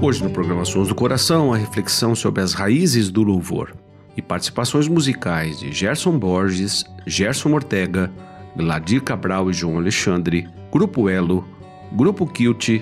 Hoje no programa Sons do Coração, a reflexão sobre as raízes do louvor e participações musicais de Gerson Borges, Gerson Ortega, Gladir Cabral e João Alexandre, Grupo Elo, Grupo Kilt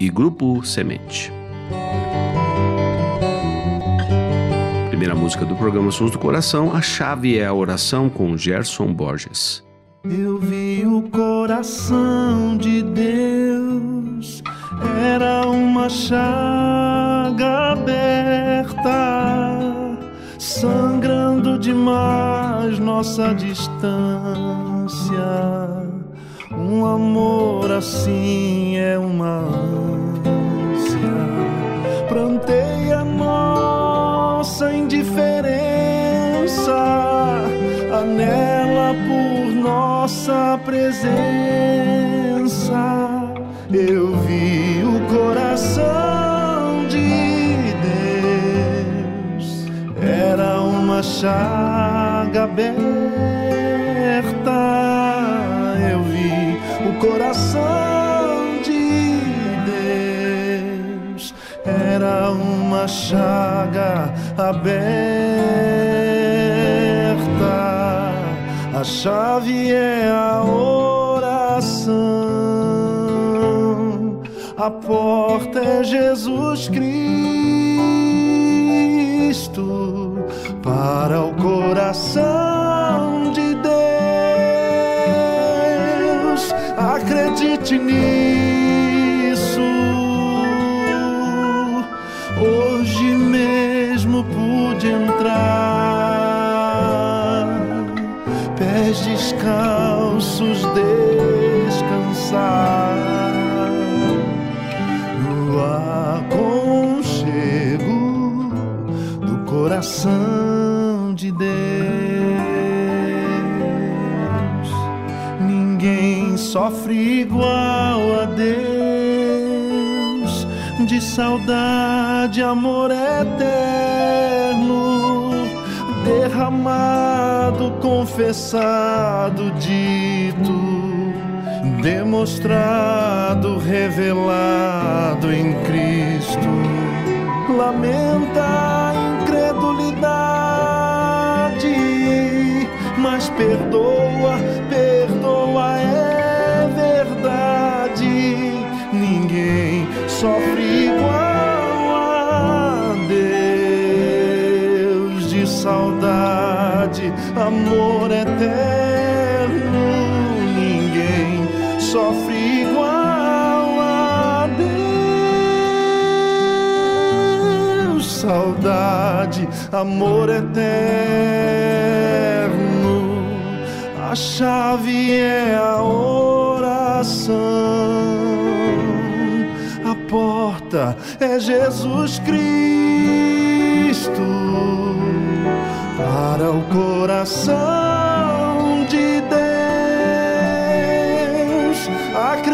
e Grupo Semente. Primeira música do programa Sons do Coração, a chave é a oração com Gerson Borges. Eu vi o coração de Deus era uma chaga aberta, sangrando demais nossa distância. Um amor assim é uma ânsia. Plantei a nossa indiferença, anela por nossa presença eu vi chaga aberta. Eu vi o coração de Deus, era uma chaga aberta. A chave é a oração a porta é Jesus Cristo para o coração de Deus. Acredite nisso. Hoje mesmo pude entrar, pés descalços descansar aconchego do coração de Deus. Ninguém sofre igual a Deus, de saudade, amor eterno, derramado, confessado, dito demonstrado, revelado em Cristo. Lamenta mas perdoa, perdoa, é verdade. Ninguém sofre igual a Deus de saudade, amor eterno sofre igual a Deus. Saudade, amor eterno. A chave é a oração. A porta é Jesus Cristo para o coração de Deus acredite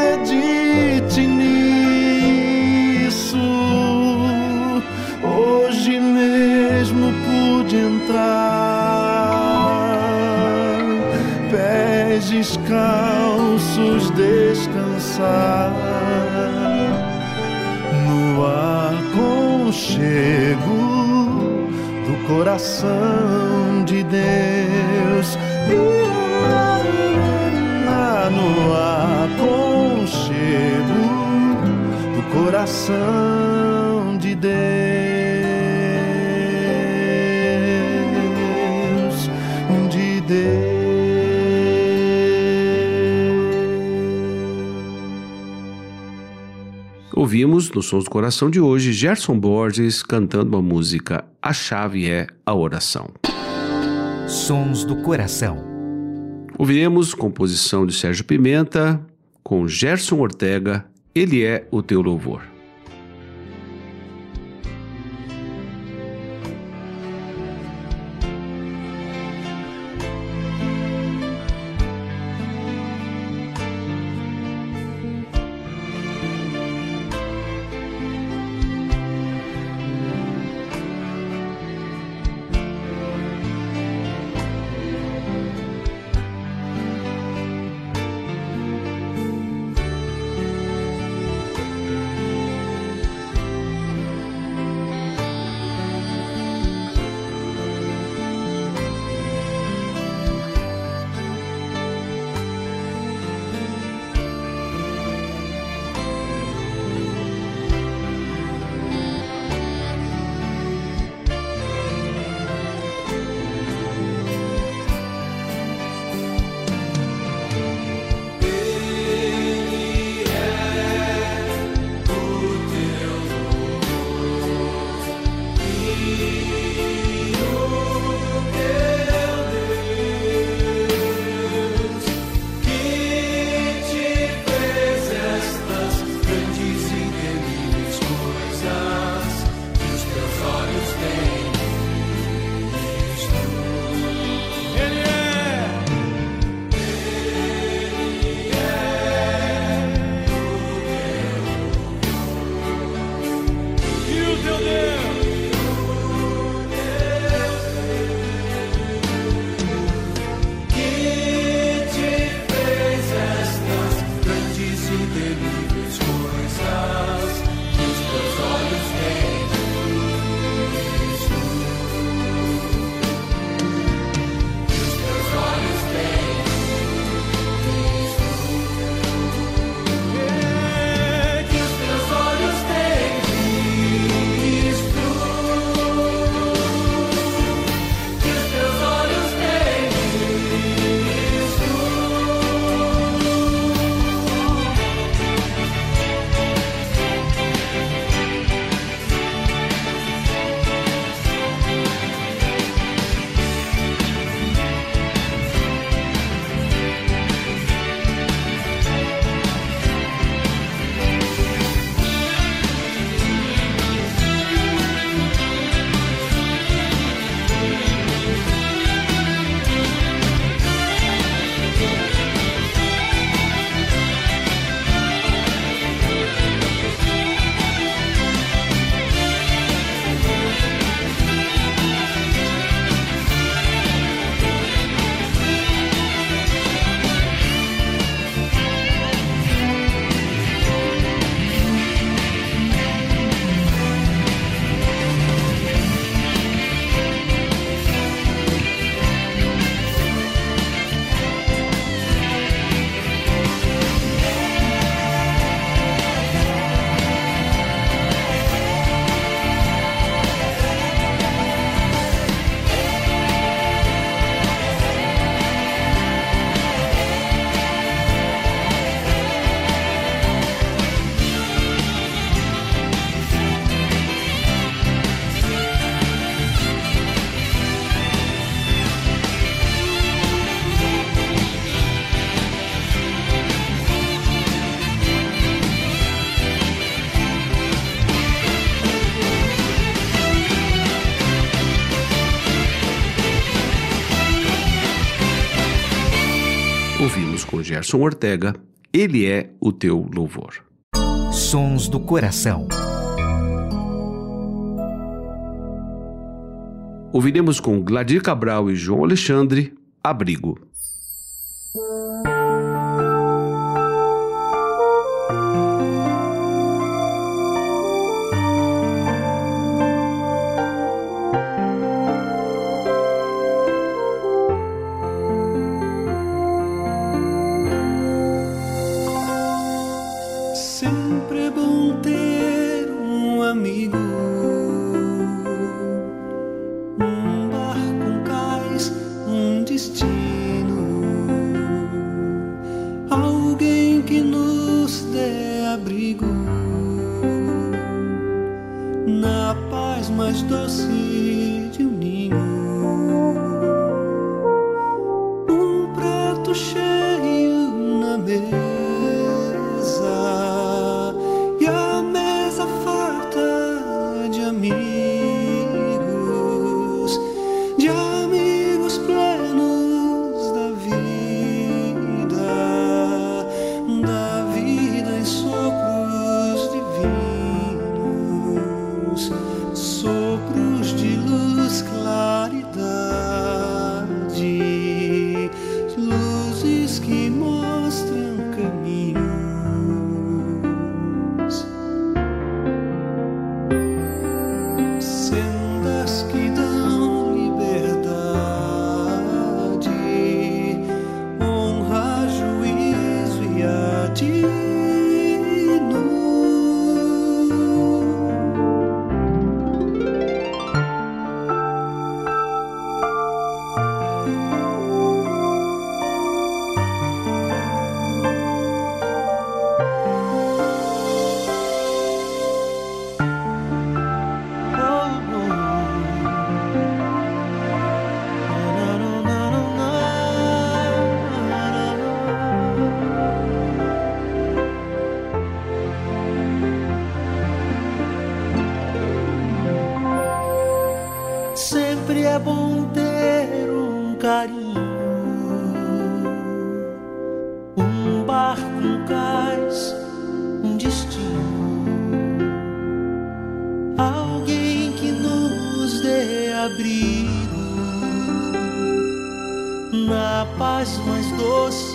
coração de Deus. No aconchego do coração de Deus, Ouvimos no Sons do Coração de hoje Gerson Borges cantando a música A Chave é a Oração. Sons do Coração. Ouviremos composição de Sérgio Pimenta com Gerson Ortega, Ele é o Teu Louvor. Gerson Ortega, Ele é o teu louvor. Sons do Coração. Ouviremos com Gladir Cabral e João Alexandre, Abrigo. Paz mais doce um um destino. Alguém que nos dê abrigo na paz mais doce.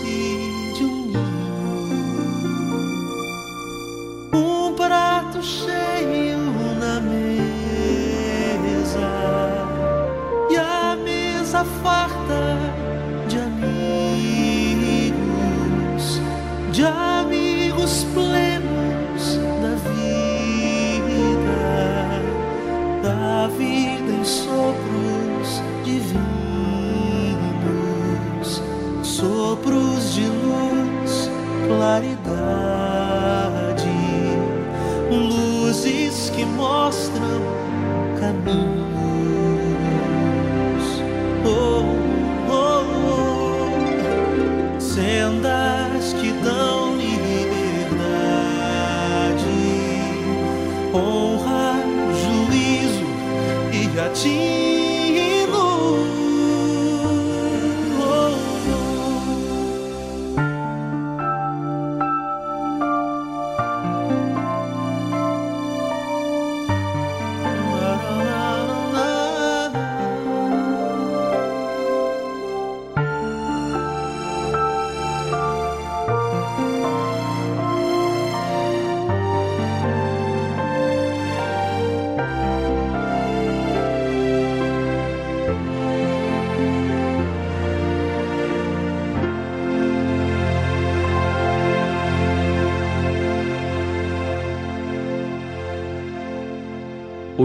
luzes que mostram caminhos, oh, oh, oh. sendas que dão liberdade, honra, juízo e gratidão.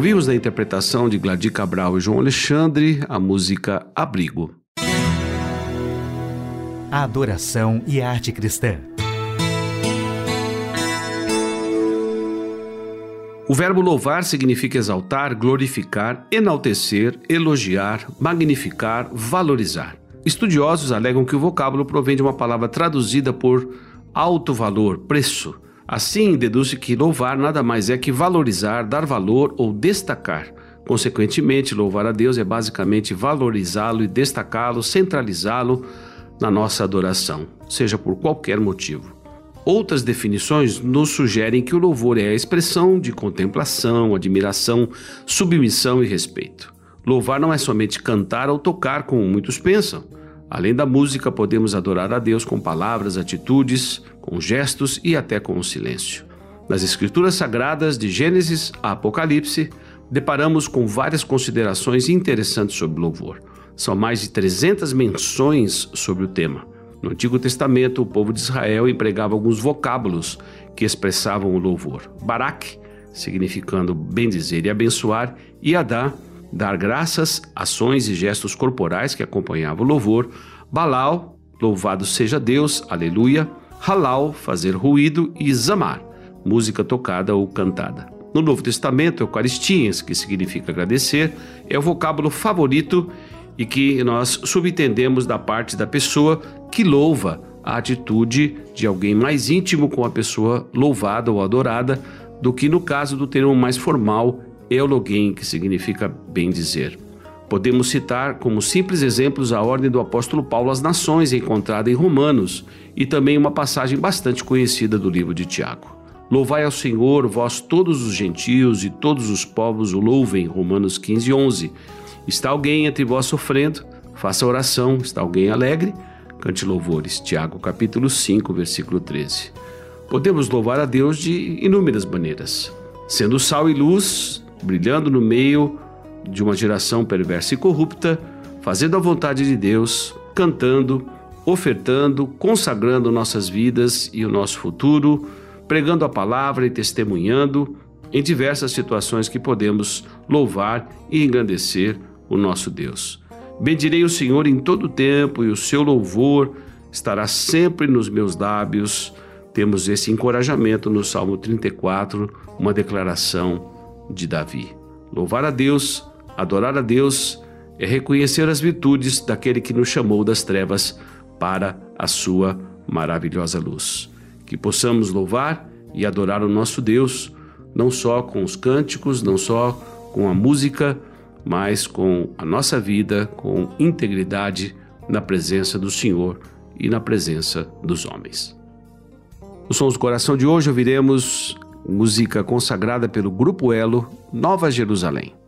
Ouvimos na interpretação de Gladir Cabral e João Alexandre a música Abrigo. A adoração e a arte cristã. O verbo louvar significa exaltar, glorificar, enaltecer, elogiar, magnificar, valorizar. Estudiosos alegam que o vocábulo provém de uma palavra traduzida por alto valor, preço Assim, deduz-se que louvar nada mais é que valorizar, dar valor ou destacar. Consequentemente, louvar a Deus é basicamente valorizá-lo e destacá-lo, centralizá-lo na nossa adoração, seja por qualquer motivo. Outras definições nos sugerem que o louvor é a expressão de contemplação, admiração, submissão e respeito. Louvar não é somente cantar ou tocar, como muitos pensam. Além da música, podemos adorar a Deus com palavras, atitudes, com gestos e até com o silêncio. Nas Escrituras Sagradas, de Gênesis a Apocalipse, deparamos com várias considerações interessantes sobre louvor. São mais de 300 menções sobre o tema. No Antigo Testamento, o povo de Israel empregava alguns vocábulos que expressavam o louvor. Barak, significando bem dizer e abençoar, e Adá, dar graças, ações e gestos corporais que acompanhavam o louvor, Balal, louvado seja Deus, aleluia, Halal, fazer ruído e Zamar, música tocada ou cantada. No Novo Testamento, Eucaristias, que significa agradecer, é o vocábulo favorito e que nós subentendemos da parte da pessoa que louva a atitude de alguém mais íntimo com a pessoa louvada ou adorada do que no caso do termo mais formal, euloguem, que significa bem dizer. Podemos citar como simples exemplos a ordem do apóstolo Paulo às nações encontrada em Romanos e também uma passagem bastante conhecida do livro de Tiago. Louvai ao Senhor, vós todos os gentios e todos os povos o louvem. Romanos 15, 11. Está alguém entre vós sofrendo? Faça oração. Está alguém alegre? Cante louvores. Tiago capítulo 5, versículo 13. Podemos louvar a Deus de inúmeras maneiras. Sendo sal e luz, brilhando no meio de uma geração perversa e corrupta, fazendo a vontade de Deus, cantando, ofertando, consagrando nossas vidas e o nosso futuro, pregando a palavra e testemunhando em diversas situações que podemos louvar e engrandecer o nosso Deus. Bendirei o Senhor em todo o tempo e o seu louvor estará sempre nos meus lábios. Temos esse encorajamento no Salmo 34, uma declaração de Davi. Louvar a Deus, adorar a Deus, é reconhecer as virtudes daquele que nos chamou das trevas para a sua maravilhosa luz que possamos louvar e adorar o nosso Deus, não só com os cânticos, não só com a música, mas com a nossa vida, com integridade na presença do Senhor e na presença dos homens. No Sons do Coração de hoje ouviremos música consagrada pelo Grupo Elo, Nova Jerusalém.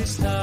Jerusalém,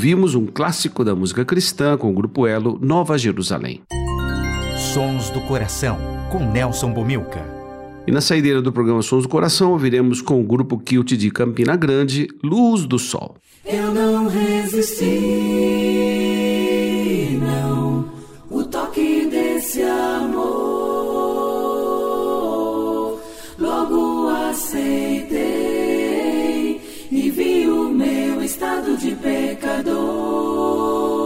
Ouvimos um clássico da música cristã com o grupo Elo, Nova Jerusalém. Sons do Coração, com Nelson Bomilca. E na saideira do programa Sons do Coração, ouviremos com o grupo Kilt de Campina Grande, Luz do Sol. Eu não resisti, estado de pecador.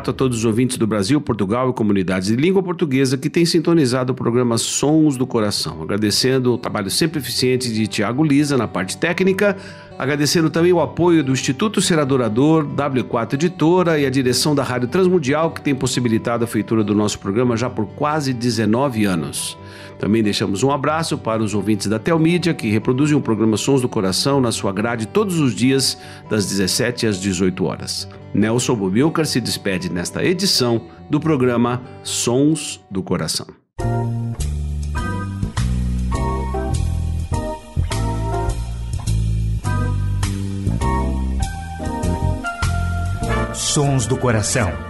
Grato a todos os ouvintes do Brasil, Portugal e comunidades de língua portuguesa que têm sintonizado o programa Sons do Coração. Agradecendo o trabalho sempre eficiente de Tiago Lisa na parte técnica, agradecendo também o apoio do Instituto Ser Adorador, W4 Editora e a direção da Rádio Transmundial que tem possibilitado a feitura do nosso programa já por quase 19 anos. Também deixamos um abraço para os ouvintes da Telmídia, que reproduzem o programa Sons do Coração na sua grade todos os dias, das 17 às 18 horas. Nelson Bobilcar se despede nesta edição do programa Sons do Coração. Sons do Coração